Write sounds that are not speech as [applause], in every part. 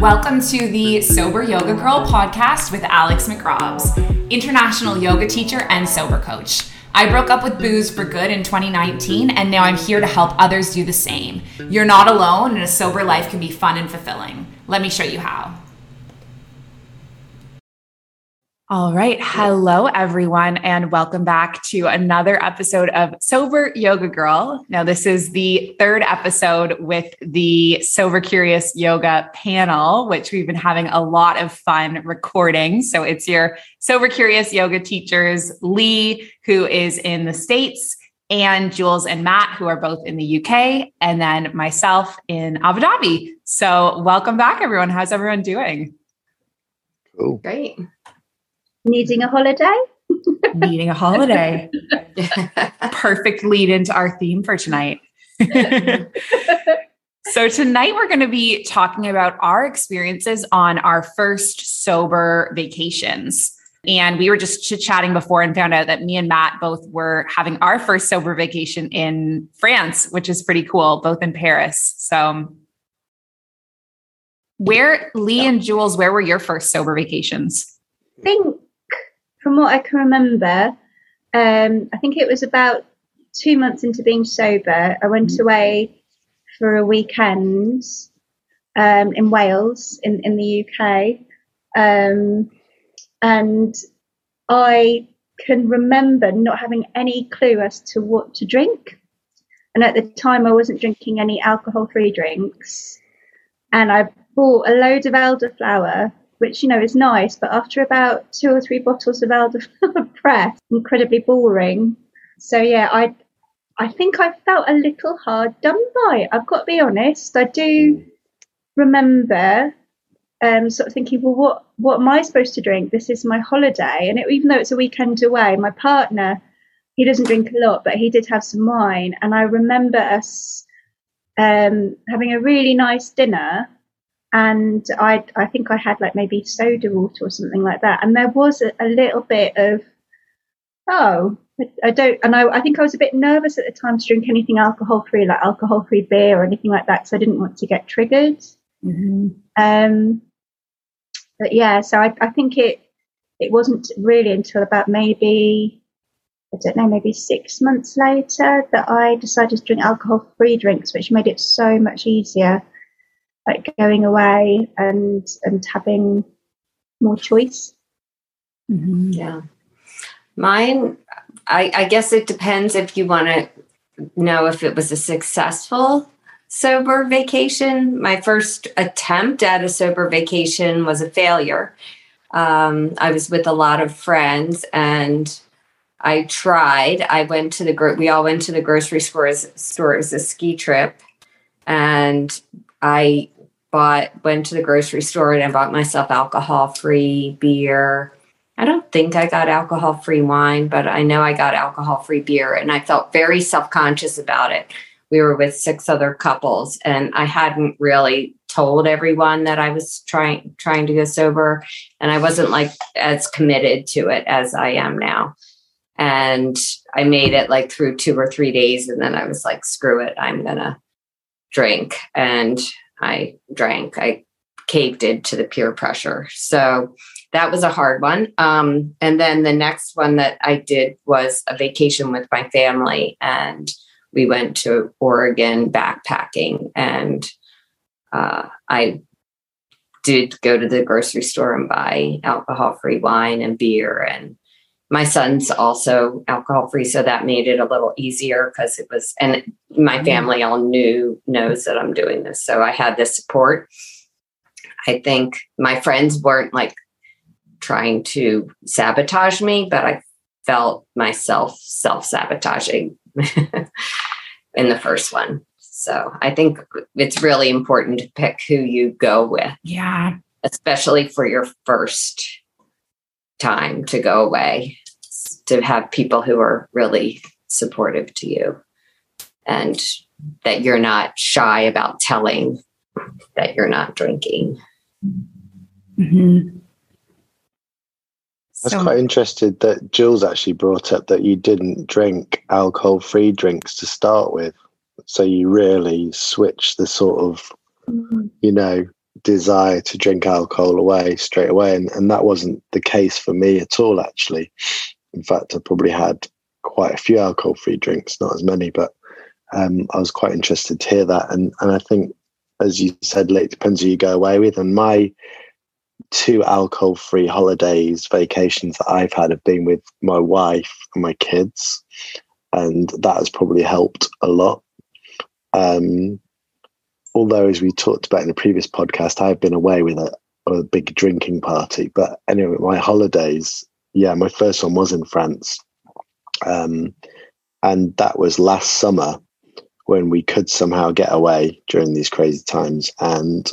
Welcome to the Sober Yoga Girl podcast with Alex McRobs, international yoga teacher and sober coach. I broke up with booze for good in 2019, and now I'm here to help others do the same. You're not alone, and a sober life can be fun and fulfilling. Let me show you how. All right. Hello, everyone, and welcome back to another episode of Sober Yoga Girl. Now, this is the third episode with the Sober Curious Yoga panel, which we've been having a lot of fun recording. So, it's your Sober Curious Yoga teachers, Leigh, who is in the States, and Jules and Matt, who are both in the UK, and then myself in Abu Dhabi. So, welcome back, everyone. How's everyone doing? Cool. Great. Needing a holiday? Needing a holiday. [laughs] Perfect lead into our theme for tonight. [laughs] so, tonight we're going to be talking about our experiences on our first sober vacations. And we were just chit chatting before and found out that me and Matt both were having our first sober vacation in France, which is pretty cool, both in Paris. So, where, Leigh and Jules, where were your first sober vacations? I think from what I can remember, um, I think it was about two months into being sober. I went mm-hmm. away for a weekend um, in Wales, in, in the UK. Um, and I can remember not having any clue as to what to drink. And at the time, I wasn't drinking any alcohol free drinks. And I bought a load of elderflower which you know is nice, but after about two or three bottles of elderflower [laughs] press, incredibly boring. So yeah, I I think I felt a little hard done by. I've got to be honest. I do remember um, sort of thinking, well, what what am I supposed to drink? This is my holiday, and it, even though it's a weekend away, my partner he doesn't drink a lot, but he did have some wine, and I remember us um, having a really nice dinner and I I think I had like maybe soda water or something like that, and there was a, a little bit of oh I, don't and I, I think I was a bit nervous at the time to drink anything alcohol free like alcohol free beer or anything like that because I didn't want to get triggered. Mm-hmm. Um, but yeah, so I, I think it it wasn't really until about maybe I don't know, maybe six months later that I decided to drink alcohol free drinks, which made it so much easier like going away and and having more choice. Mm-hmm. Yeah, mine. I, I guess it depends if you want to know if it was a successful sober vacation. My first attempt at a sober vacation was a failure. Um, I was with a lot of friends and I tried. I went to the group. We all went to the grocery store as, store as a ski trip, and I bought went to the grocery store and I bought myself alcohol free beer. I don't think I got alcohol free wine, but I know I got alcohol free beer and I felt very self conscious about it. We were with six other couples and I hadn't really told everyone that I was trying trying to go sober and I wasn't like as committed to it as I am now. And I made it like through two or three days and then I was like screw it, I'm to drink and I drank. I caved into the peer pressure. So that was a hard one. Um, and then the next one that I did was a vacation with my family, and we went to Oregon backpacking. And uh, I did go to the grocery store and buy alcohol free wine and beer and my son's also alcohol free so that made it a little easier because it was and my mm-hmm. family all knew knows that i'm doing this so i had the support. I think my friends weren't like trying to sabotage me but i felt myself self-sabotaging [laughs] in the first one. So i think it's really important to pick who you go with. Yeah. Especially for your first time to go away to have people who are really supportive to you and that you're not shy about telling that you're not drinking. Mm-hmm. I was so, quite interested that Jules actually brought up that you didn't drink alcohol free drinks to start with. So you really switched the sort of, mm-hmm. you know, desire to drink alcohol away straight away. And, and that wasn't the case for me at all, actually. In fact, I probably had quite a few alcohol free drinks, not as many, but um, I was quite interested to hear that. And, and I think, as you said, it depends who you go away with. And my two alcohol free holidays, vacations that I've had have been with my wife and my kids. And that has probably helped a lot. Um, although, as we talked about in the previous podcast, I've been away with a, a big drinking party. But anyway, my holidays, yeah, my first one was in France. Um, and that was last summer when we could somehow get away during these crazy times. And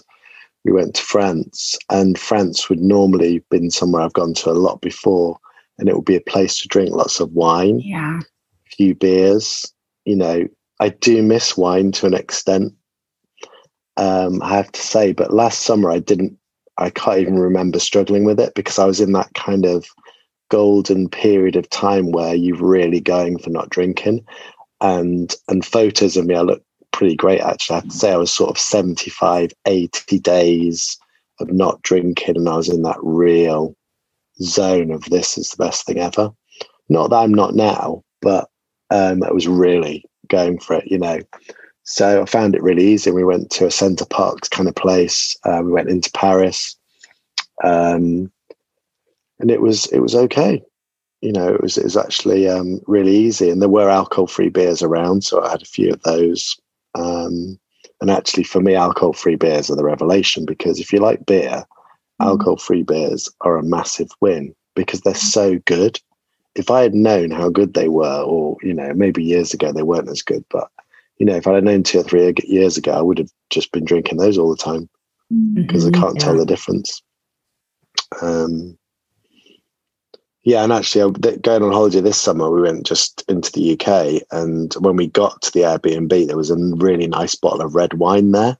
we went to France, and France would normally been somewhere I've gone to a lot before, and it would be a place to drink lots of wine, yeah, a few beers. You know, I do miss wine to an extent. Um, I have to say, but last summer I didn't. I can't even remember struggling with it because I was in that kind of golden period of time where you're really going for not drinking, and and photos of me, I look pretty great actually. I have to say I was sort of 75, 80 days of not drinking and I was in that real zone of this is the best thing ever. Not that I'm not now, but um, I was really going for it, you know. So I found it really easy. We went to a Center Parcs kind of place. Uh, we went into Paris, um, and it was it was okay. You know, it was it was actually um, really easy, and there were alcohol free beers around, so I had a few of those. Um, and actually, for me, alcohol free beers are the revelation because if you like beer, mm. alcohol free beers are a massive win because they're so good. If I had known how good they were, or, you know, maybe years ago they weren't as good, but, you know, if I'd known two or three years ago, I would have just been drinking those all the time because mm-hmm, I can't yeah. tell the difference. Um, yeah, and actually, going on holiday this summer, we went just into the UK, and when we got to the Airbnb, there was a really nice bottle of red wine there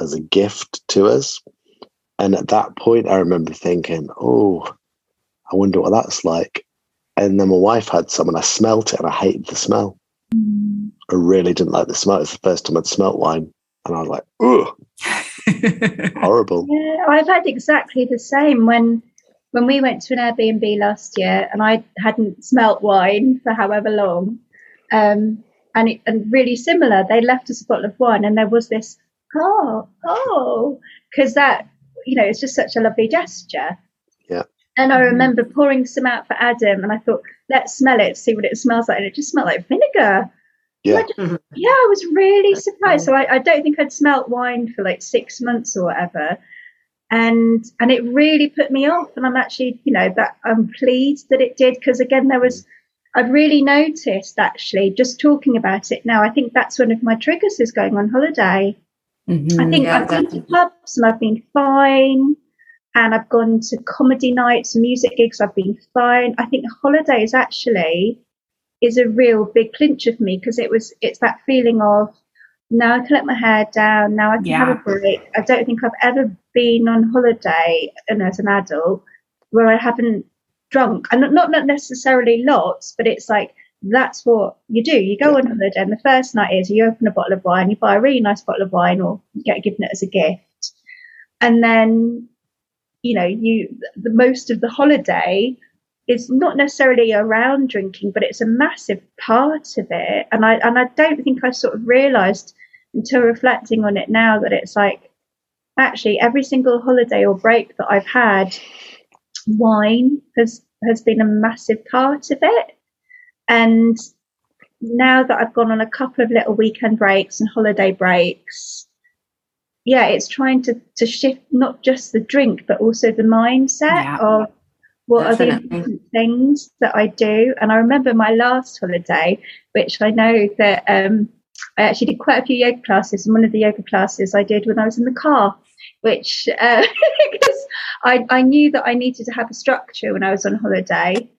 as a gift to us. And at that point, I remember thinking, "Oh, I wonder what that's like." And then my wife had some, and I smelt it, and I hated the smell. Mm. I really didn't like the smell. It was the first time I'd smelt wine, and I was like, "Ugh, [laughs] horrible." Yeah, I've had exactly the same when when we went to an Airbnb last year and I hadn't smelt wine for however long, um, and it, and really similar, they left us a bottle of wine and there was this oh oh because that you know it's just such a lovely gesture. Yeah. And I remember pouring some out for Adam, and I thought, let's smell it, see what it smells like, and it just smelled like vinegar. Yeah. I yeah, I was really surprised. So I, I don't think I'd smelt wine for like six months or whatever. And and it really put me off. And i'm actually you know that i'm pleased that it did because again there was i've really noticed actually just talking about it now i think that's one of my triggers is going on holiday. Mm-hmm, i think yeah, i've been to pubs and i've been fine and i've gone to comedy nights and music gigs i've been fine. I think holidays actually is a real big clinch of me because it was it's that feeling of now I can let my hair down. Now I can yeah. have a break. I don't think I've ever been on holiday and as an adult where I haven't drunk and not not necessarily lots, but it's like that's what you do. You go on holiday and the first night is you open a bottle of wine, you buy a really nice bottle of wine or you get given it as a gift. And then, you know, you the most of the holiday is not necessarily around drinking, but it's a massive part of it. And I and I don't think I sort of realised until reflecting on it now that it's like actually every single holiday or break that I've had, wine has has been a massive part of it. And now that I've gone on a couple of little weekend breaks and holiday breaks, yeah, it's trying to to shift not just the drink but also the mindset yeah. of what Definitely. are the important things that I do. And I remember my last holiday, which I know that um, I actually did quite a few yoga classes, and one of the yoga classes I did when I was in the car, which uh, [laughs] because I, I knew that I needed to have a structure when I was on holiday.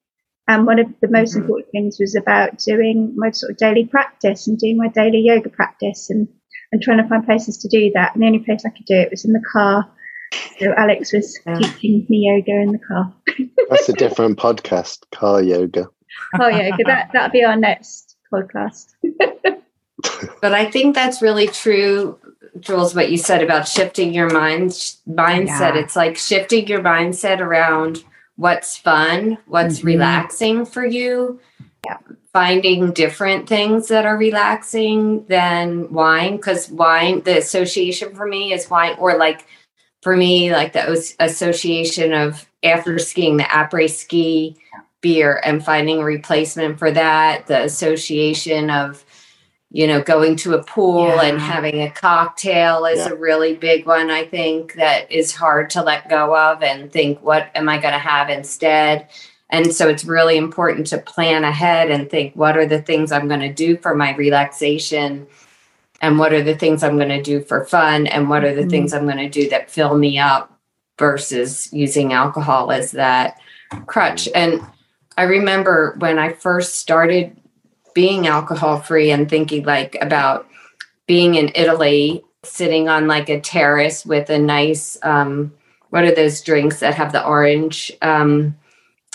And one of the most mm-hmm. important things was about doing my sort of daily practice and doing my daily yoga practice and, and trying to find places to do that. And the only place I could do it was in the car. So Alex was yeah. teaching me yoga in the car. [laughs] That's a different podcast, car yoga. Car yoga. That that'll be our next podcast [laughs] but I think that's really true Jules, what you said about shifting your mind mindset. Yeah. It's like shifting your mindset around what's fun, what's mm-hmm. relaxing for you. Yeah. Finding different things that are relaxing than wine, because wine, the association for me is wine, or like for me, like the association of after skiing, the après ski beer and finding a replacement for that, the association of you know, going to a pool yeah. and having a cocktail is yeah. a really big one, I think, that is hard to let go of and think, what am I going to have instead? And so it's really important to plan ahead and think, what are the things I'm going to do for my relaxation? And what are the things I'm going to do for fun? And what are the mm-hmm. things I'm going to do that fill me up versus using alcohol as that crutch? And I remember when I first started being alcohol free and thinking like about being in Italy, sitting on like a terrace with a nice um, what are those drinks that have the orange um,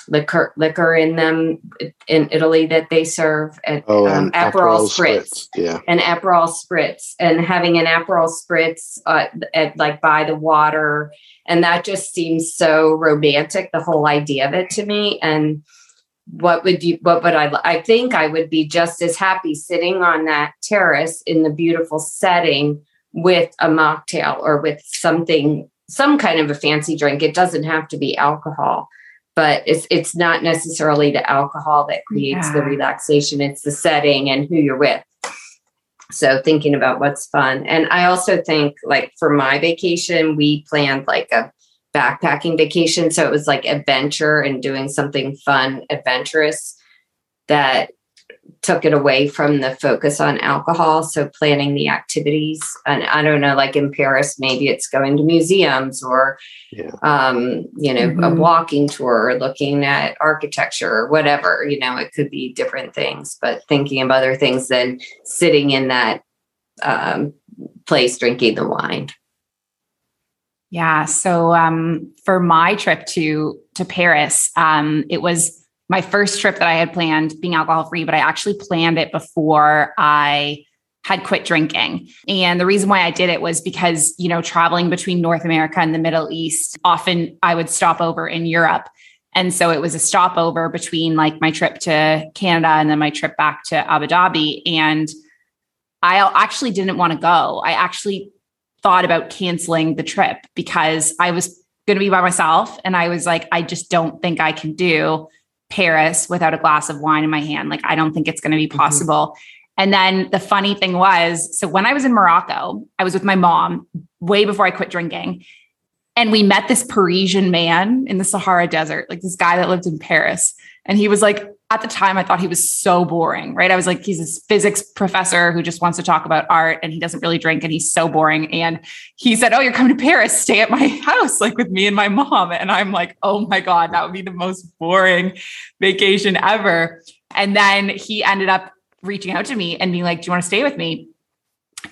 liquor liquor in them in Italy that they serve at oh, um, Aperol, Aperol spritz, spritz, yeah, an Aperol spritz, and having an Aperol spritz uh, at like by the water, and that just seems so romantic. The whole idea of it to me, and what would you what would i i think i would be just as happy sitting on that terrace in the beautiful setting with a mocktail or with something some kind of a fancy drink. It doesn't have to be alcohol but it's it's not necessarily the alcohol that creates yeah. the relaxation it's the setting and who you're with so thinking about what's fun and i also think like for my vacation we planned like a backpacking vacation. So it was like adventure and doing something fun, adventurous that took it away from the focus on alcohol. So planning the activities. And I don't know, like in Paris, maybe it's going to museums or, yeah. um, you know, mm-hmm. a walking tour or looking at architecture or whatever. You know, it could be different things, but thinking of other things than sitting in that um, place drinking the wine. Yeah. So um, for my trip to to Paris, um, it was my first trip that I had planned being alcohol free, but I actually planned it before I had quit drinking. And the reason why I did it was because, you know, traveling between North America and the Middle East, often I would stop over in Europe. And so it was a stopover between like my trip to Canada and then my trip back to Abu Dhabi. And I actually didn't want to go. I actually thought about canceling the trip because I was going to be by myself. And I was like, I just don't think I can do Paris without a glass of wine in my hand. Like, I don't think it's going to be mm-hmm. possible. Mm-hmm. And then the funny thing was, so when I was in Morocco, I was with my mom way before I quit drinking. And we met this Parisian man in the Sahara Desert, like this guy that lived in Paris. And he was like, at the time, I thought he was so boring, right? I was like, he's this physics professor who just wants to talk about art and he doesn't really drink and he's so boring. And he said, Oh, you're coming to Paris, stay at my [laughs] house, like with me and my mom. And I'm like, Oh my God, that would be the most boring vacation ever. And then he ended up reaching out to me and being like, Do you want to stay with me?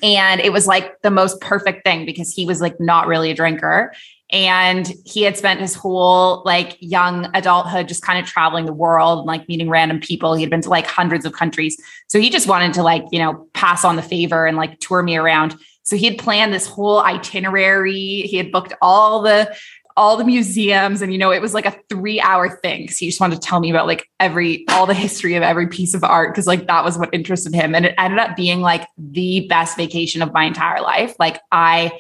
And it was like the most perfect thing because he was like not really a drinker and he had spent his whole like young adulthood just kind of traveling the world and like meeting random people. He had been to like hundreds of countries. So he just wanted to like you know pass on the favor and like tour me around. So he had planned this whole itinerary. He had booked all the all the museums. And you know it was like a three hour thing because he just wanted to tell me about like every all the history of every piece of art because like that was what interested him. And it ended up being like the best vacation of my entire life. Like i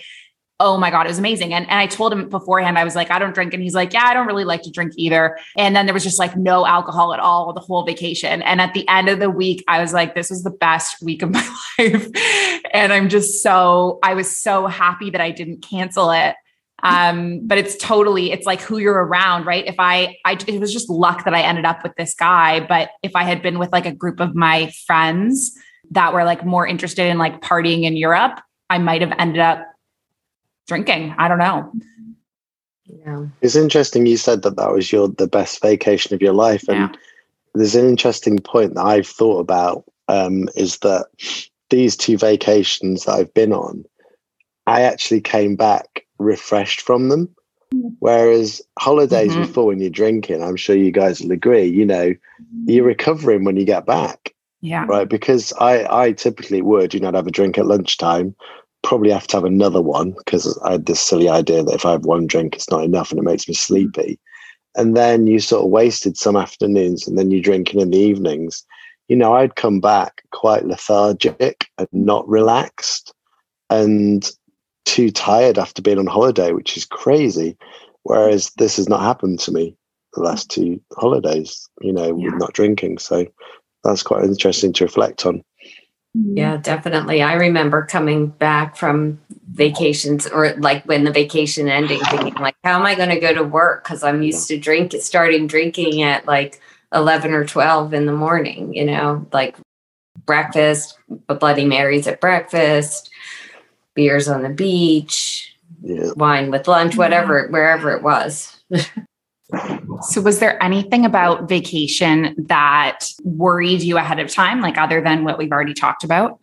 oh my God, it was amazing. And, and I told him beforehand, I was like, I don't drink. And he's like, yeah, I don't really like to drink either. And then there was just like no alcohol at all the whole vacation. And at the end of the week, I was like, this was the best week of [laughs] my life. and I'm just so, I was so happy that I didn't cancel it. Um, but it's totally, it's like who you're around, right? If I, I, it was just luck that I ended up with this guy. But if I had been with like a group of my friends that were like more interested in like partying in Europe, I might have ended up drinking. I don't know. Yeah. It's interesting you said that that was your the best vacation of your life and yeah. there's an interesting point that I've thought about um, is that these two vacations that I've been on I actually came back refreshed from them whereas holidays mm-hmm. before when you're drinking I'm sure you guys will agree you know you're recovering when you get back yeah right because I I typically would you know I'd have a drink at lunchtime probably have to have another one because I had this silly idea that if I have one drink, it's not enough and it makes me sleepy. And then you sort of wasted some afternoons and then you're drinking in the evenings. You know, I'd come back quite lethargic and not relaxed and too tired after being on holiday, which is crazy. Whereas this has not happened to me the last two holidays, you know, yeah. with not drinking. So that's quite interesting to reflect on. Mm-hmm. Yeah, definitely. I remember coming back from vacations or like when the vacation ending, thinking like, how am I going to go to work? Because I'm used to drink starting drinking at like 11 or 12 in the morning, you know, like breakfast, Bloody Marys at breakfast, beers on the beach, yeah. wine with lunch, whatever, wherever it was. [laughs] So, was there anything about vacation that worried you ahead of time, like other than what we've already talked about?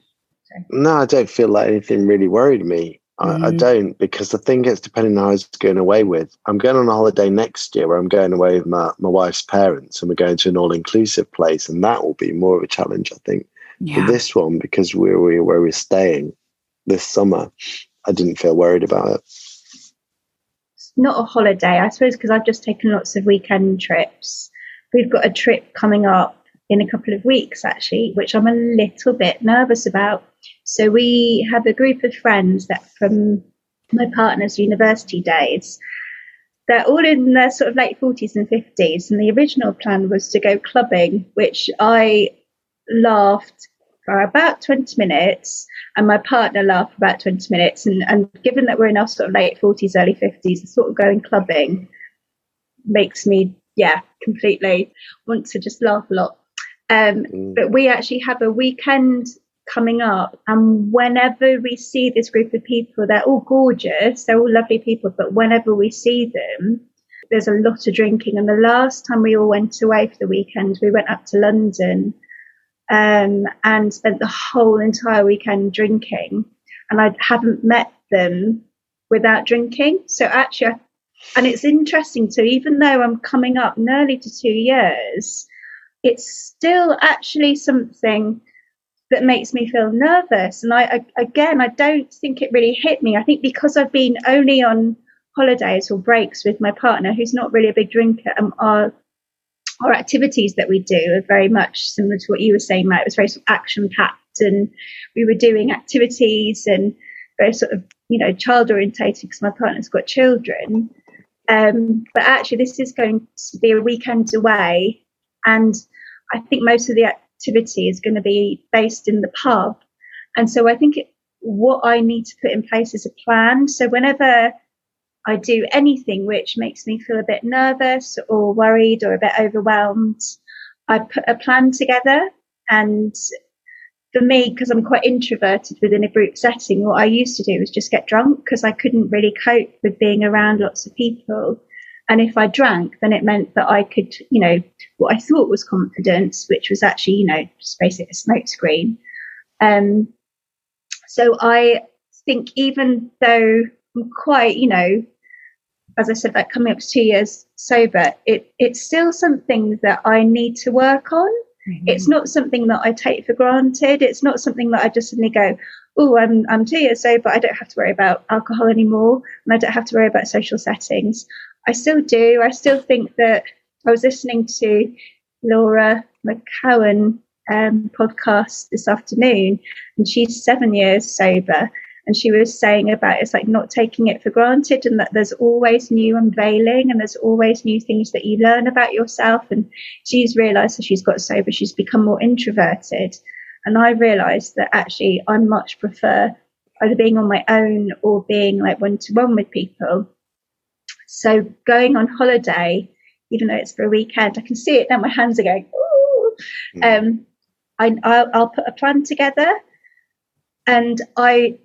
No, I don't feel like anything really worried me. Mm-hmm. I, I, mm. don't because the thing is, depending on who I was going away with, I'm going on a holiday next year where I'm going away with my, my wife's parents and we're going to an all inclusive place. And that will be more of a challenge, I think, yeah. for this one because we're, we're where we're staying this summer. I didn't feel worried about it not a holiday, I suppose, because I've just taken lots of weekend trips. We've got a trip coming up in a couple of weeks, actually, which I'm a little bit nervous about. So we have a group of friends that from my partner's university days. They're all in their sort of late 40s and 50s, and the original plan was to go clubbing, which I laughed for about 20 minutes and my partner laughed for about 20 minutes. And, and given that we're in our sort of late 40s, early 50s, sort of going clubbing makes me, yeah, completely want to just laugh a lot. Um, mm. But we actually have a weekend coming up, and whenever we see this group of people, they're all gorgeous, they're all lovely people, but whenever we see them, there's a lot of drinking. And the last time we all went away for the weekend, we went up to London um, and spent the whole entire weekend drinking. And I haven't met them without drinking. So actually, and it's interesting. So even though I'm coming up nearly to two years, it's still actually something that makes me feel nervous. And I, I again, I don't think it really hit me. I think because I've been only on holidays or breaks with my partner, who's not really a big drinker, and our our activities that we do are very much similar to what you were saying, Matt. It was very sort of action packed, and we were doing activities and very sort of you know child orientated because my partner's got children. Um, but actually, this is going to be a weekend away, and I think most of the activity is going to be based in the pub. And so I think it, what I need to put in place is a plan. So whenever I do anything which makes me feel a bit nervous or worried or a bit overwhelmed. I put a plan together and for me, because I'm quite introverted within a group setting, what I used to do was just get drunk because I couldn't really cope with being around lots of people. And if I drank, then it meant that I could, you know, what I thought was confidence, which was actually, you know, just basically a smokescreen. Um, so I think even though I'm quite, you know, as I said, like coming up to two years sober, it it's still something that I need to work on. Mm-hmm. It's not something that I take for granted. It's not something that I just suddenly go, oh, I'm I'm two years sober. I don't have to worry about alcohol anymore, and I don't have to worry about social settings. I still do. I still think that I was listening to Laura McKowen um, podcast this afternoon, and she's seven years sober and she was saying about it's like not taking it for granted and that there's always new unveiling and there's always new things that you learn about yourself. And she's realized that she's got sober. She's become more introverted. And i realized that actually i much prefer either being on my own or being like one to one with people. So going on holiday even though it's for a weekend i can see it now. My hands are going Ooh. Mm. um I, I'll, I'll put a plan together. And I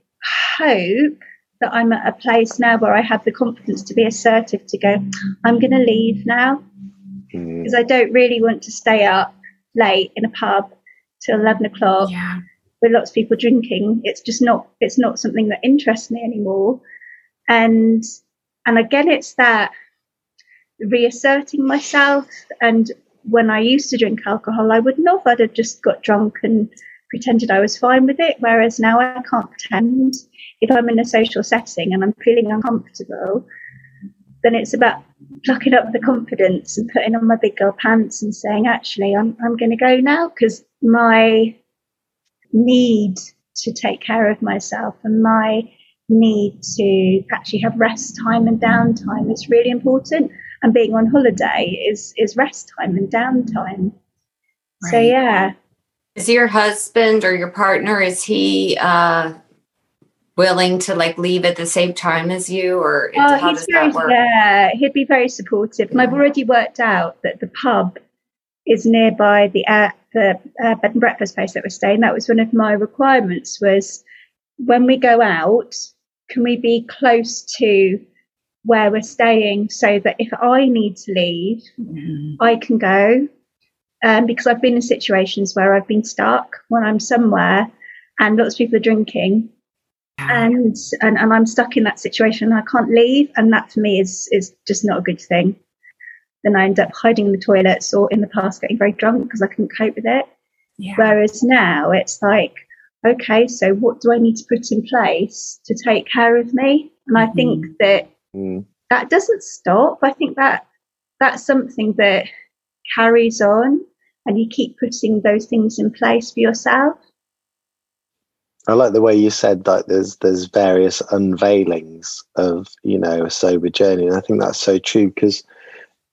hope that I'm at a place now where I have the confidence to be assertive to go, I'm going to leave now mm. because I don't really want to stay up late in a pub till 11 o'clock yeah. with lots of people drinking. It's just not, it's not something that interests me anymore. And, and again, it's that reasserting myself. And when I used to drink alcohol, I would not have, I'd have just got drunk and pretended I was fine with it. Whereas now I can't pretend. If I'm in a social setting and I'm feeling uncomfortable, then it's about plucking up the confidence and putting on my big girl pants and saying, actually, I'm, I'm going to go now because my need to take care of myself and my need to actually have rest time and downtime is really important. And being on holiday is is rest time and downtime. Right. So yeah. Is your husband or your partner is he uh willing to like leave at the same time as you or oh, how does very, that work? Yeah, he'd be very supportive. And I've already worked out that the pub is nearby the uh, the uh, bed and breakfast place that we're staying. That was one of my requirements was when we go out, can we be close to where we're staying so that if I need to leave, mm-hmm. I can go. Um, because I've been in situations where I've been stuck when I'm somewhere and lots of people are drinking and, and and I'm stuck in that situation and I can't leave and that for me is is just not a good thing. Then I end up hiding in the toilets or in the past getting very drunk because I couldn't cope with it. Yeah. Whereas now it's like okay, so what do I need to put in place to take care of me? And I think mm. that mm. that doesn't stop. I think that that's something that carries on and you keep putting those things in place for yourself. I like the way you said that there's there's various unveilings of you know a sober journey, and I think that's so true because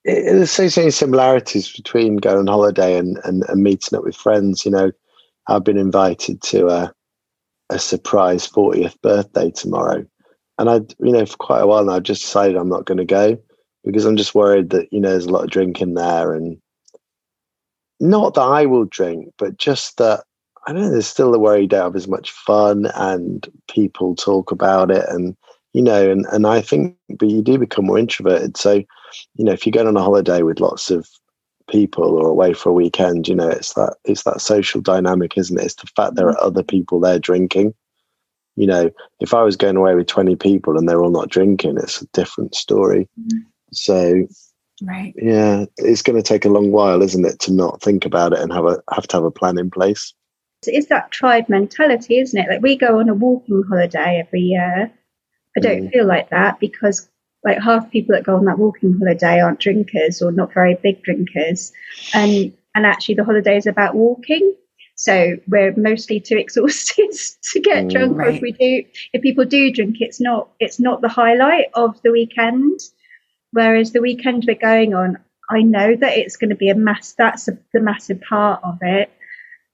there's so many similarities between going on holiday and, and, and meeting up with friends. You know, I've been invited to a, a surprise 40th birthday tomorrow. And I, you know, for quite a while now, I've just decided I'm not going to go because I'm just worried that, you know, there's a lot of drinking there. And not that I will drink, but just that, I don't know, there's still the worry you don't have as much fun and people talk about it. And, you know, and, and I think, but you do become more introverted. So, you know, if you're going on a holiday with lots of people or away for a weekend you know it's that it's that social dynamic isn't it it's the fact there are mm-hmm. other people there drinking you know if i was going away with 20 people and they're all not drinking it's a different story mm-hmm. So right. yeah it's going to take a long while isn't it to not think about it and have a have to have a plan in place? It's that tribe mentality isn't it? Like we go on a walking holiday every year. I don't mm. feel like that because like half people that go on that walking holiday aren't drinkers or not very big drinkers. And and actually the holiday is about walking. So we're mostly too [laughs] exhausted to get mm, drunk. Right. if we do if people do drink it's not it's not the highlight of the weekend whereas the weekend we're going on i know that it's going to be a mass that's a, the massive part of it.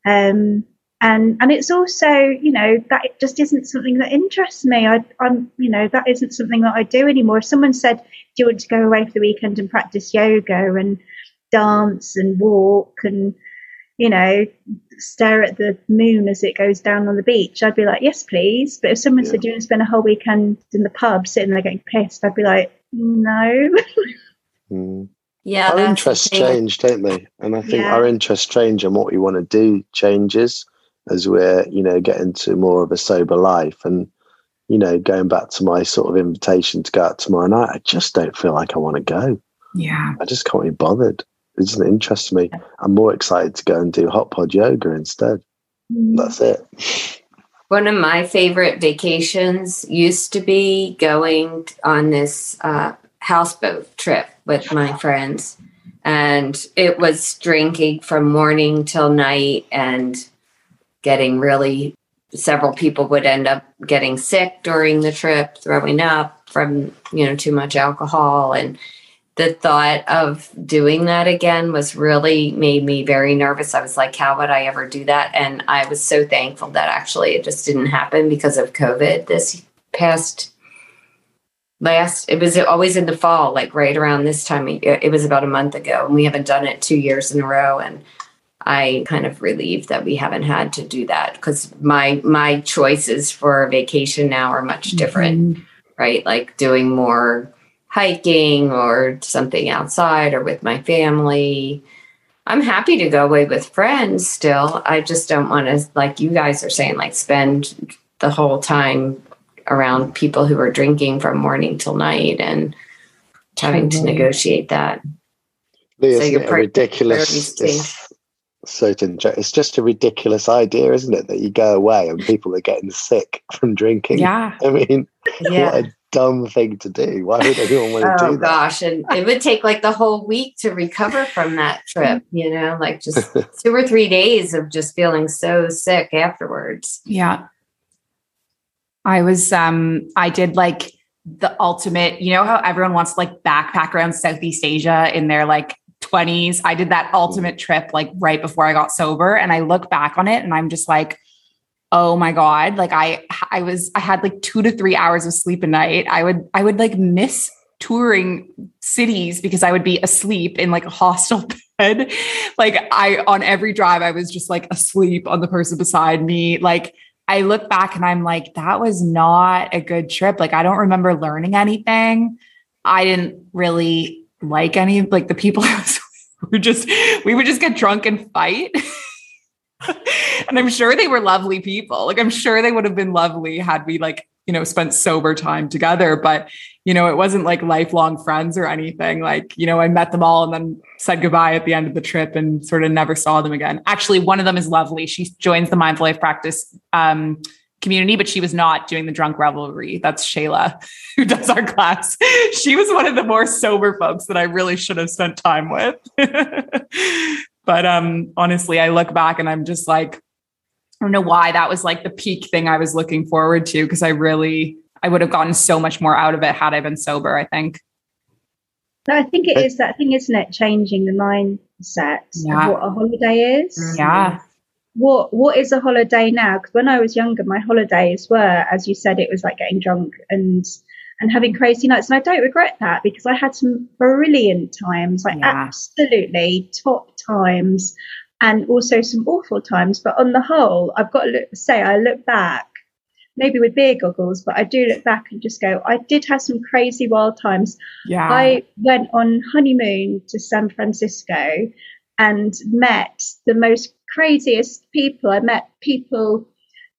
Um and and it's also you know that it just isn't something that interests me. I, i'm you know that isn't something that i do anymore. If someone said do you want to go away for the weekend and practice yoga and dance and walk and you know stare at the moon as it goes down on the beach i'd be like yes please. But if someone yeah. said do you want to spend a whole weekend in the pub sitting there getting pissed? I'd be like no. [laughs] Mm. yeah our interests change don't they? And i think yeah. our interests change and what we want to do changes as we're you know getting to more of a sober life. And you know going back to my sort of invitation to go out tomorrow night i just don't feel like i want to go. Yeah. I just can't be bothered it doesn't interest me. I'm more excited to go and do hot pod yoga instead. Mm. that's it. One of my favorite vacations used to be going on this uh, houseboat trip with my friends. And it was drinking from morning till night and getting really several people would end up getting sick during the trip, throwing up from, you know, too much alcohol and the thought of doing that again was really made me very nervous. I was like, how would I ever do that? And I was so thankful that actually it just didn't happen because of COVID this past last it was always in the fall like right around this time it was about a month ago and we haven't done it two years in a row and I kind of relieved that we haven't had to do that because my my choices for vacation now are much different, mm-hmm. right? Like doing more hiking or something outside or with my family. I'm happy to go away with friends still. I just don't want to, like you guys are saying, like spend the whole time around people who are drinking from morning till night and having to negotiate that. so you're ridiculous certain it's just a ridiculous idea isn't it that you go away and people are getting sick [laughs] from drinking yeah i mean yeah. what a dumb thing to do why would anyone want to oh, do that gosh and it would take like the whole week to recover from that trip [laughs] you know like just [laughs] two or three days of just feeling so sick afterwards yeah i was um i did like the ultimate you know how everyone wants to like backpack around southeast asia in their like 20s. I did that ultimate trip like right before I got sober. And I look back on it and I'm just like, oh my God. Like I I was I had like two to three hours of sleep a night. I would I would like miss touring cities because I would be asleep in like a hostel [laughs] bed. like I on every drive, I was just like asleep on the person beside me. Like I look back and I'm like, that was not a good trip. Like I don't remember learning anything. I didn't really like any like the people [laughs] we just we would just get drunk and fight. [laughs] [laughs] and I'm sure they were lovely people. Like I'm sure they would have been lovely had we like, you know, spent sober time together, but you know, it wasn't like lifelong friends or anything. Like, you know, I met them all and then said goodbye at the end of the trip and sort of never saw them again. Actually, one of them is lovely. She joins the mindful life practice um, community, but she was not doing the drunk revelry. That's Shayla, [laughs] who does our class. She was one of the more sober folks that I really should have spent time with. [laughs] but um, honestly, I look back and I'm just like, I don't know why that was like the peak thing I was looking forward to because I really, I would have gotten so much more out of it had I been sober, I think. No, I think it is that thing, isn't it? Changing the mindset yeah. of what a holiday is. Yeah what what is a holiday now? Because when I was younger, my holidays were, as you said, it was like getting drunk and and having crazy nights. And I don't regret that because I had some brilliant times, like yeah. absolutely top times, and also some awful times. But on the whole, I've got to look, say, I look back, maybe with beer goggles, but I do look back and just go, I did have some crazy wild times. Yeah. I went on honeymoon to San Francisco and met the most craziest people. I met people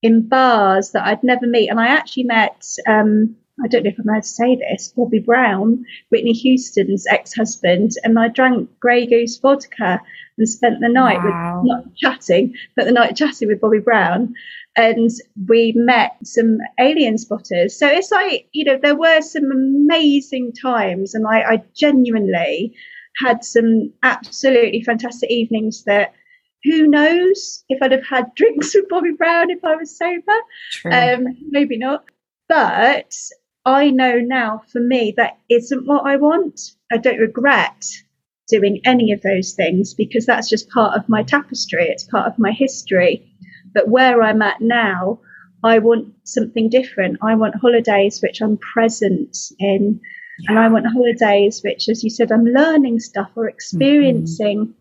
in bars that I'd never meet, and I actually met. Um, I don't know if I'm allowed to say this. Bobby Brown, Whitney Houston's ex-husband, and I drank Grey Goose vodka and spent the night wow. with not chatting, but the night [laughs] chatting with Bobby Brown, and we met some alien spotters. So it's like you know there were some amazing times, and I, I genuinely had some absolutely fantastic evenings that who knows if I'd have had [laughs] drinks with Bobby Brown if I was sober? Um, maybe not. But I know now for me that isn't what I want. I don't regret doing any of those things because that's just part of my tapestry, it's part of my history. But where I'm at now, I want something different. I want holidays which I'm present in. Yeah. And I want holidays which, as you said, I'm learning stuff or experiencing. Mm-hmm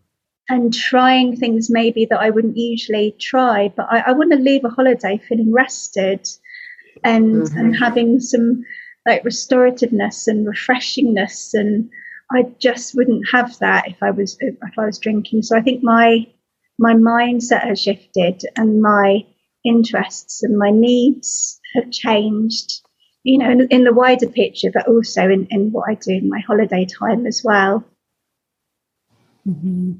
and trying things maybe that I wouldn't usually try. But I, I want to leave a holiday feeling rested and mm-hmm. and having some like restorativeness and refreshingness and I just wouldn't have that if I was if I was drinking. So I think my my mindset has shifted and my interests and my needs have changed. You know, in, in the wider picture, but also in, in what I do in my holiday time as well. Mm-hmm.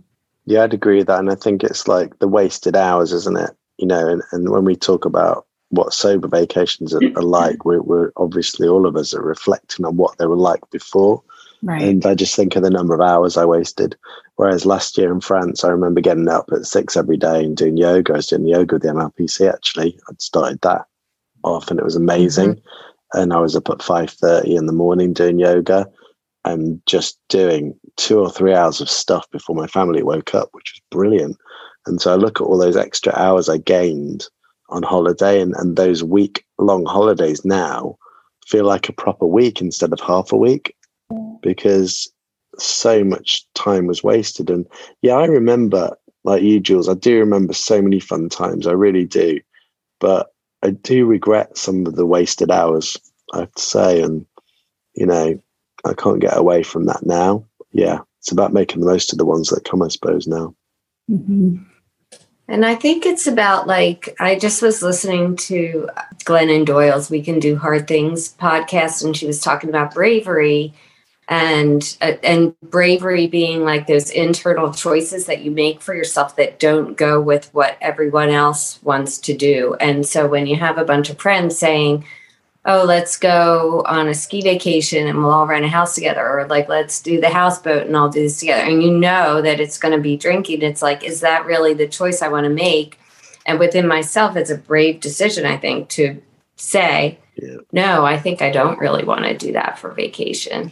Yeah, I'd agree with that. And I think it's like the wasted hours, isn't it? You know, and, and when we talk about what sober vacations are, are like, we're, we're, obviously all of us are reflecting on what they were like before. Right. And I just think of the number of hours I wasted. Whereas last year in France, I remember getting up at six every day and doing yoga. I was doing yoga with the MLPC actually. I'd started that off and it was amazing. Mm-hmm. And I was up at 5.30 in the morning doing yoga and just doing two or three hours of stuff before my family woke up, which was brilliant. And so I look at all those extra hours I gained on holiday and, and those week long holidays now feel like a proper week instead of half a week mm. because so much time was wasted. And yeah, I remember, like you, Jules, I do remember so many fun times. I really do. But I do regret some of the wasted hours, I have to say. And, you know, I can't get away from that now. Yeah, it's about making the most of the ones that come, I suppose, now. Mm-hmm. And I think it's about like, I just was listening to Glennon Doyle's We Can Do Hard Things podcast, and she was talking about bravery. and uh, and bravery being like those internal choices that you make for yourself that don't go with what everyone else wants to do and so when you have a bunch of friends saying oh let's go on a ski vacation and we'll all rent a house together or like let's do the houseboat and i'll do this together and you know that it's going to be drinking it's like is that really the choice i want to make and within myself it's a brave decision i think to say yeah. no i think i don't really want to do that for vacation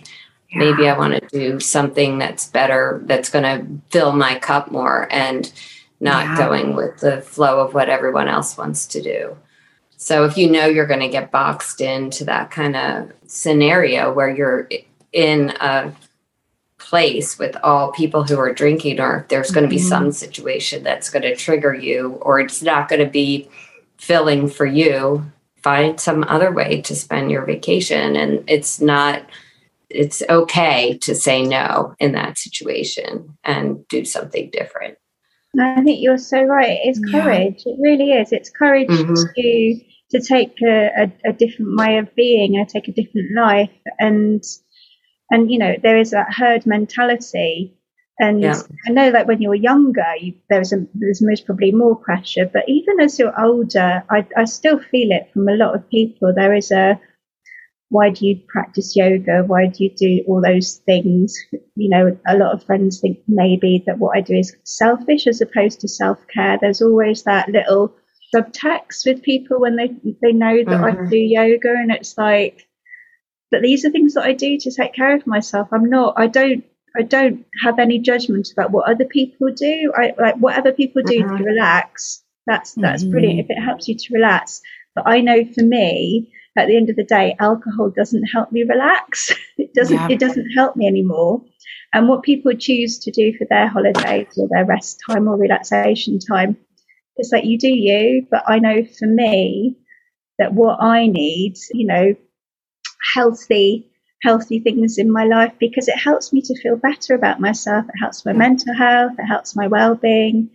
yeah. maybe I want to do something that's better, that's going to fill my cup more and not yeah. going with the flow of what everyone else wants to do. So if you know you're going to get boxed into that kind of scenario where you're in a place with all people who are drinking or there's going to be mm-hmm. some situation that's going to trigger you or it's not going to be filling for you find some other way to spend your vacation and it's not it's okay to say no in that situation and do something different. I think you're so right. It's courage. Yeah. It really is. It's courage mm-hmm. to to take a, a, a, different way of being and take a different life and and you know there is that herd mentality and yeah. I know that when you're younger you, there's a, there's most probably more pressure but even as you're older I, I still feel it from a lot of people there is a why do you practice yoga? Why do you do all those things? You know, a lot of friends think maybe that what I do is selfish as opposed to self care. There's always that little subtext with people when they they know that mm-hmm. I do yoga, and it's like, but these are things that I do to take care of myself. I'm not. I don't. I don't have any judgment about what other people do. I like whatever people do mm-hmm. to relax. That's that's mm-hmm. brilliant if it helps you to relax. But I know for me, at the end of the day, alcohol doesn't help me relax. [laughs] it doesn't. Yeah. It doesn't help me anymore. And what people choose to do for their holidays or their rest time or relaxation time, it's like you do you. But I know for me that what I need, you know, healthy, healthy things in my life because it helps me to feel better about myself. It helps my mental health. It helps my well-being.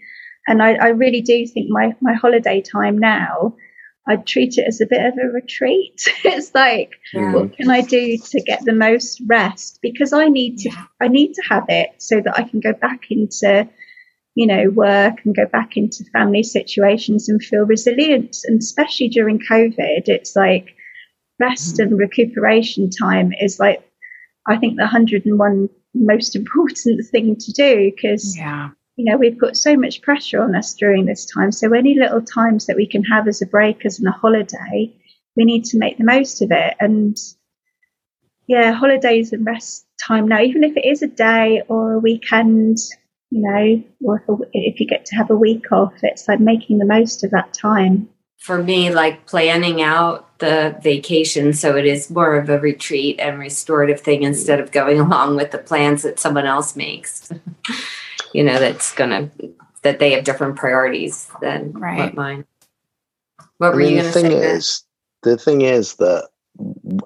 And I, I really do think my, my holiday time now I treat it as a bit of a retreat. [laughs] it's like, yeah. what can I do to get the most rest? Because I need to, yeah. I need to have it so that I can go back into, you know, work and go back into family situations and feel resilient. And especially during COVID, it's like rest mm. and recuperation time is like, I think the 101 most [laughs] important thing to do because yeah you know, we've got so much pressure on us during this time. So any little times that we can have as a break, as in a holiday, we need to make the most of it. And yeah, holidays and rest time now, even if it is a day or a weekend, you know, or if, if you get to have a week off, it's like making the most of that time. For me, like planning out the vacation so it is more of a retreat and restorative thing instead of going [laughs] along with the plans that someone else makes. [laughs] you know that's gonna that they have different priorities than right. what mine. What were you going to say? Is, the thing is that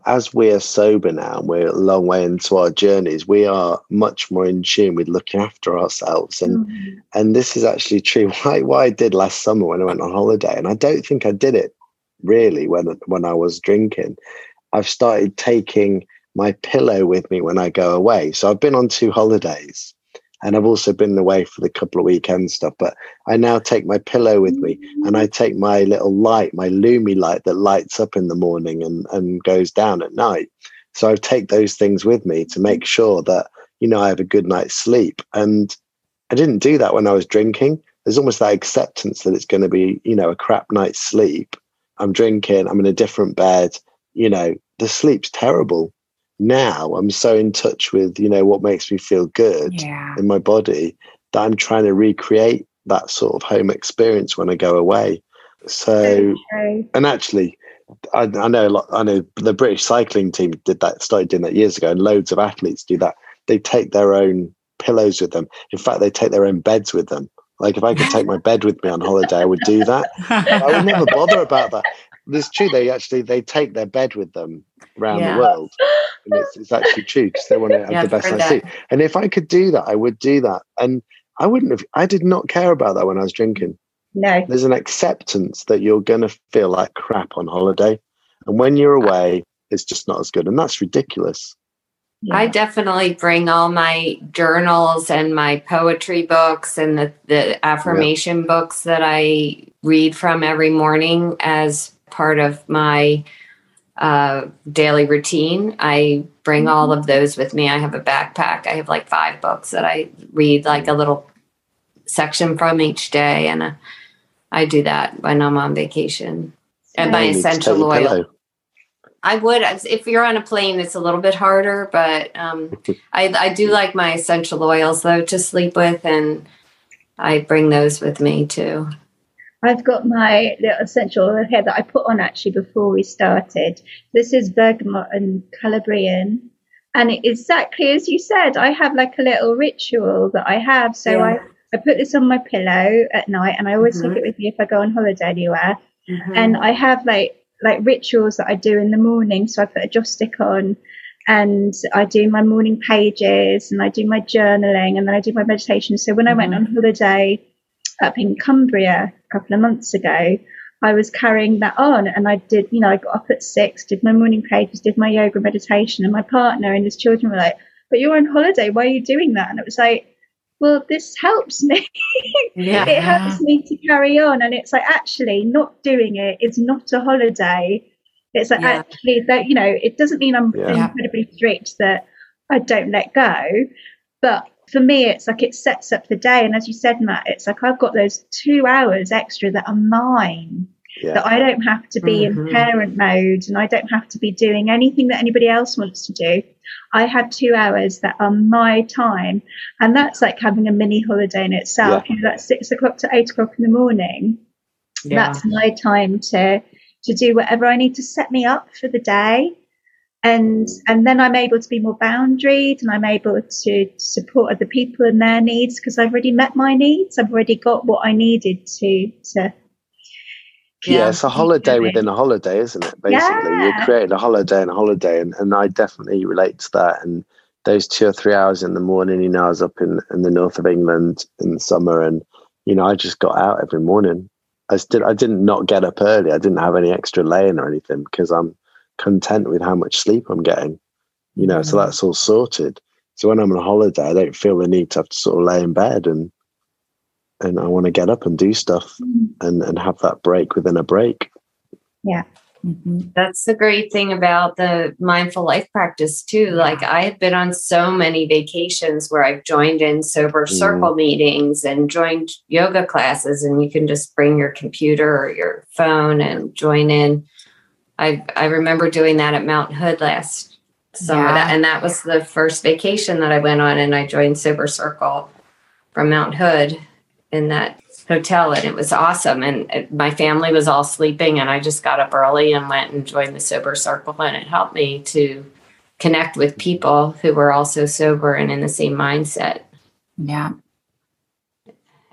as we're sober now, and we're a long way into our journeys. We are much more in tune with looking after ourselves, and mm-hmm. and this is actually true. [laughs] Why why I did last summer when I went on holiday, and I don't think I did it really when when I was drinking. I've started taking my pillow with me when I go away. So I've been on two holidays, and I've also been away for the couple of weekend stuff. But I now take my pillow with me and I take my little light, my Lumie light that lights up in the morning and, and goes down at night. So I take those things with me to make sure that, you know, I have a good night's sleep. And I didn't do that when I was drinking. There's almost that acceptance that it's going to be, you know, a crap night's sleep. I'm drinking, I'm in a different bed, you know, the sleep's terrible now I'm so in touch with, you know, what makes me feel good yeah. in my body that I'm trying to recreate that sort of home experience when I go away. So, okay. and actually, I, I, know a lot. I know the British cycling team did that, started doing that years ago, and loads of athletes do that. They take their own pillows with them. In fact, they take their own beds with them. Like if I could take my bed with me on holiday, I would do that. I would never bother about that. It's true. They actually they take their bed with them around yeah. the world. And it's, it's actually [gasps] true because they want to have yeah, the best I see. And if I could do that, I would do that. And I wouldn't have, I did not care about that when I was drinking. No. There's an acceptance that you're going to feel like crap on holiday. And when you're uh, away, it's just not as good. And that's ridiculous. Yeah. I definitely bring all my journals and my poetry books and the, the affirmation yeah. books that I read from every morning as part of my uh, daily routine. I bring mm-hmm. all of those with me. I have a backpack. I have like five books that I read, like a little section from each day. And uh, I do that when I'm on vacation. And my essential oil. I would if you're on a plane. It's a little bit harder, but um, [laughs] I, I do like my essential oils though to sleep with, and I bring those with me too. I've got my little essential oil here that I put on actually before we started. This is bergamot and Calabrian. And exactly as you said, I have like a little ritual that I have. So yeah. I, I put this on my pillow at night and I always mm-hmm. take it with me if I go on holiday anywhere. Mm-hmm. And I have like like rituals that I do in the morning. So I put a joss stick on and I do my morning pages and I do my journaling and then I do my meditation. So when mm-hmm. I went mm-hmm. on holiday up in Cumbria a couple of months ago, I was carrying that on and I did, you know, I got up at six, did my morning pages, did my yoga meditation, and my partner and his children were like, But you're on holiday, why are you doing that? And it was like, well, this helps me. [laughs] Yeah. it helps me to carry on. And it's like, actually, not doing it is not a holiday. It's like, yeah. actually, that, you know, it doesn't mean I'm yeah. incredibly strict that I don't let go. But for me, it's like it sets up the day. And as you said, Matt, it's like I've got those two hours extra that are mine. Yeah. That I don't have to be mm-hmm. in parent mode and I don't have to be doing anything that anybody else wants to do. I have two hours that are my time. And that's like having a mini holiday in itself. Yeah. You know, that's six o'clock to eight o'clock in the morning. Yeah. That's my time to to do whatever I need to set me up for the day. And and then I'm able to be more boundaried and I'm able to support other people and their needs because I've already met my needs. I've already got what I needed to to yeah, yeah, it's a holiday within a holiday, isn't it? Basically, yeah. you're creating a holiday and a holiday, and, and I definitely relate to that. And those two or three hours in the morning, you know, I was up in, in the north of England in the summer, and you know, I just got out every morning. I did. I didn't not get up early. I didn't have any extra laying or anything because I'm content with how much sleep I'm getting. You know, mm. so that's all sorted. So when I'm on holiday, I don't feel the need to have to sort of lay in bed and and I want to get up and do stuff mm-hmm. and, and have that break within a break. Yeah. Mm-hmm. That's the great thing about the mindful life practice, too. Like, I have been on so many vacations where I've joined in sober mm. circle mm. meetings and joined yoga classes, and you can just bring your computer or your phone and join in. I, I remember doing that at Mount Hood last summer, yeah. and that was the first vacation that I went on, and I joined Sober Circle from Mount Hood in that hotel and it was awesome. And it, my family was all sleeping and i just got up early and went and joined the sober circle and it helped me to connect with people who were also sober and in the same mindset. Yeah.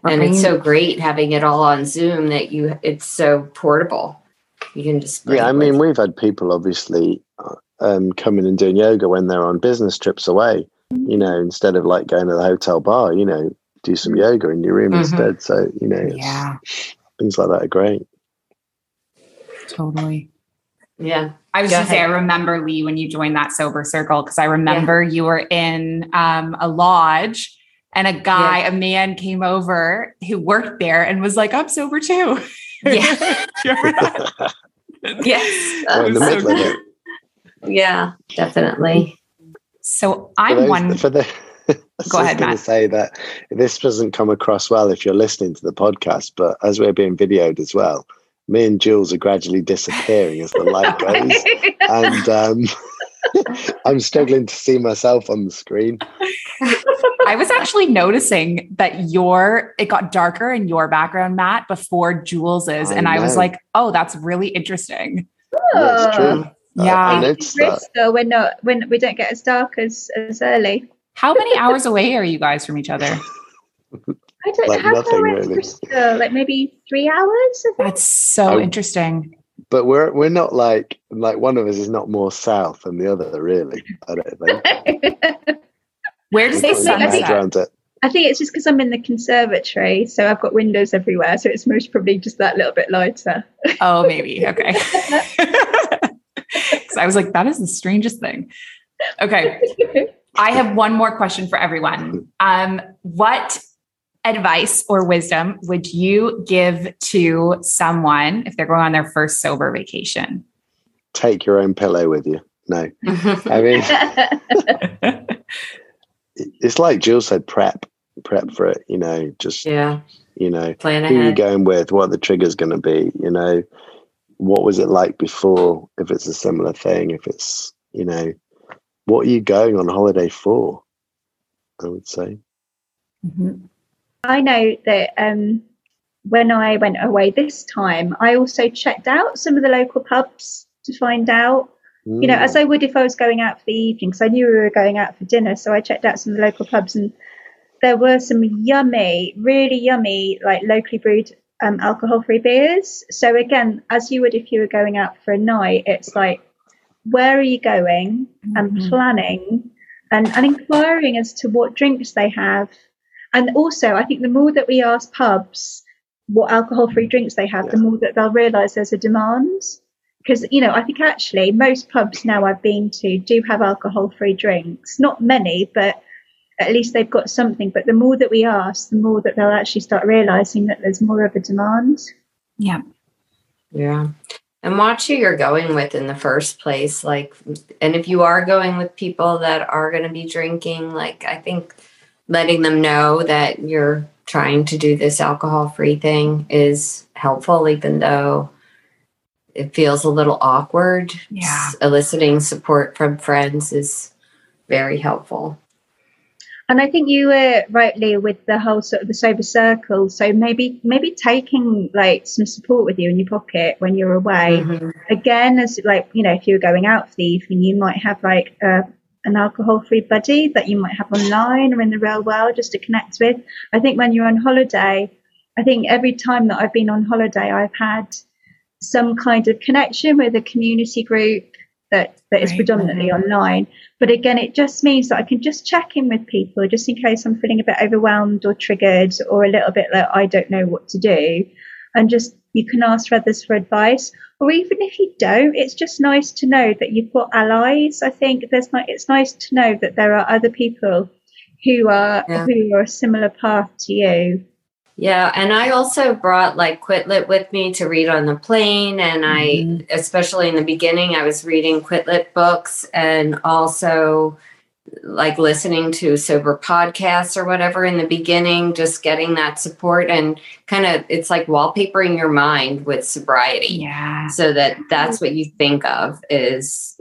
And it's so great having it all on zoom that you it's so portable you can just yeah i mean we've had people obviously uh, um, coming and doing yoga when they're on business trips away you know instead of like going to the hotel bar you know do some yoga in your room mm-hmm. instead. So, you know, yeah. things like that are great. Totally. Yeah. I was going to say, I remember Leigh when you joined that sober circle because I remember yeah. you were in um, a lodge and a guy, yeah. a man came over who worked there and was like, I'm sober too. Yeah. [laughs] yes. Um, so [laughs] yeah, definitely. So I'm those, one. For the, [laughs] [laughs] Go ahead, going to say that this doesn't come across well if you're listening to the podcast, but as we're being videoed as well, me and Jules are gradually disappearing as the light [laughs] goes, and um, [laughs] I'm struggling to see myself on the screen. [laughs] I was actually noticing that your it got darker in your background, Matt, before Jules's, I and know. I was like, "Oh, that's really interesting." That's true. Yeah, I, I noticed. Though when not when we don't get as dark as as early. How many hours away are you guys from each other? I don't like know. How far really. Bristol? Like maybe three hours? That's so interesting. But we're we're not like like one of us is not more south than the other, really. I don't think. [laughs] Where does the sun set? Around. I think it's just because I'm in the conservatory, so I've got windows everywhere. So it's most probably just that little bit lighter. Oh, maybe okay. [laughs] Because I was like, that is the strangest thing. Okay. I have one more question for everyone. [laughs] Um, what advice or wisdom would you give to someone if they're going on their first sober vacation? Take your own pillow with you. No, I mean, [laughs] it's like Jill said, prep, prep for it. You know, just yeah, you know, plan who you ahead. going with, what the trigger's going to be. You know, what was it like before? If it's a similar thing, if it's you know, what are you going on holiday for? I would say. Mhm. I know that um, when I went away this time, I also checked out some of the local pubs to find out, you know, Mm. as I would if I was going out for the evening, because I knew we were going out for dinner. So I checked out some of the local pubs, and there were some yummy, really yummy, like locally brewed um, alcohol-free beers. So again, as you would if you were going out for a night, it's like, where are you going, and Mhm. planning, and and inquiring as to what drinks they have, and also I think the more that we ask pubs what alcohol-free drinks they have, the more that they'll realise there's a demand because you know i think actually most pubs now i've been to do have alcohol free drinks not many but at least they've got something but the more that we ask the more that they'll actually start realizing that there's more of a demand Yeah. Yeah. And watch who you're going with in the first place. Like, and if you are going with people that are going to be drinking, like, I think letting them know that you're trying to do this alcohol free thing is helpful, even though it feels a little awkward. Yeah. Eliciting support from friends is very helpful. and i think you were right, rightly with the whole sort of the sober circle so maybe maybe taking like some support with you in your pocket when you're away Mhm. again as like you know if you were going out for the evening you might have like a, an alcohol free buddy that you might have online or in the real world just to connect with. I think when you're on holiday i think every time that i've been on holiday i've had some kind of connection with a community group that that is Right. predominantly mm-hmm. online. But again it just means that i can just check in with people just in case i'm feeling a bit overwhelmed or triggered or a little bit like i don't know what to do. And just you can ask others for advice or even if you don't it's just nice to know that you've got allies i think there's it's nice to know that there are other people who are Yeah. who are a similar path to you Yeah, and I also brought like Quit Lit with me to read on the plane, and Mhm. I, especially in the beginning, I was reading Quit Lit books and also like listening to sober podcasts or whatever in the beginning, just getting that support and kind of it's like wallpapering your mind with sobriety, Yeah. so that that's what you think of is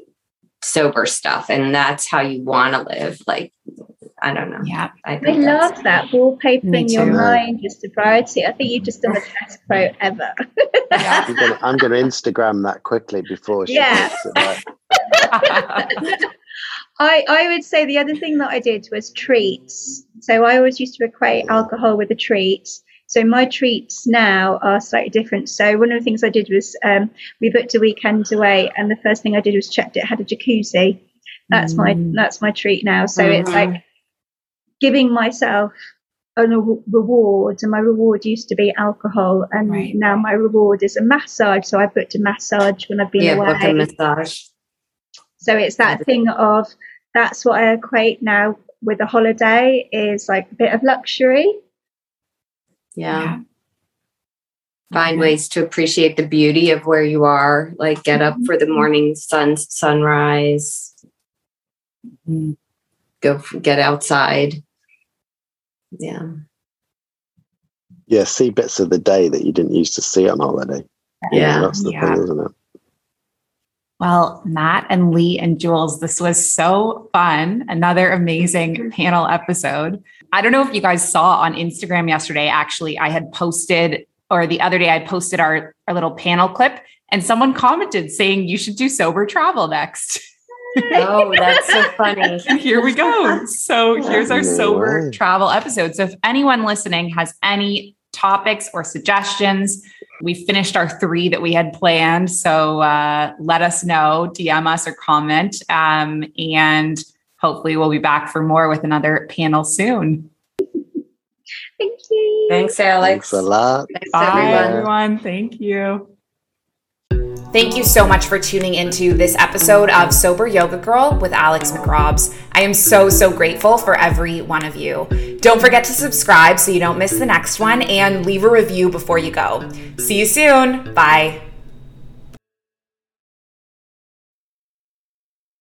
sober stuff, and that's how you want to live. Like I don't know, Yeah. I I think that's- love that wallpapering your too. mind, your sobriety. I think you've just done the best quote ever. Yeah. I'm gonna, [laughs] Instagram that quickly before she Yeah. [laughs] puts it back. I, I would say the other thing that I did was treats. So I always used to equate alcohol with a treat. So my treats now are slightly different. So one of the things I did was um, we booked a weekend away, and the first thing I did was checked it had a jacuzzi. That's my Mm. that's my treat now. So it's Mhm. like giving myself a re- reward, and my reward used to be alcohol, and Right. now my reward is a massage. So I booked a massage when I've been yeah, away. book a massage. So it's that thing of that's what I equate now with a holiday is like a bit of luxury. yeah. find ways to appreciate the beauty of where you are like get up for the morning sun sunrise Mhm. go get outside yeah Yeah, see bits of the day that you didn't used to see on holiday. yeah that's the Yeah. thing, isn't it? Well, Matt and Leigh and Jules, this was so fun. Another amazing panel episode. I don't know if you guys saw on Instagram yesterday, actually, I had posted, or the other day, I posted our, our little panel clip, and someone commented saying you should do sober travel next. [laughs] oh that's so funny And [laughs] here we go. So here's our sober travel episode. So if anyone listening has any topics or suggestions, we finished our three that we had planned. So uh, let us know, DM us or comment. Um, and hopefully we'll be back for more with another panel soon. Thank you. thanks alex Thanks a lot. Thanks, Bye, everyone. everyone. Thank you. Thank you so much for tuning into this episode of Sober Yoga Girl with Alex McRobs. I am so, so grateful for every one of you. Don't forget to subscribe so you don't miss the next one and leave a review before you go. See you soon. Bye.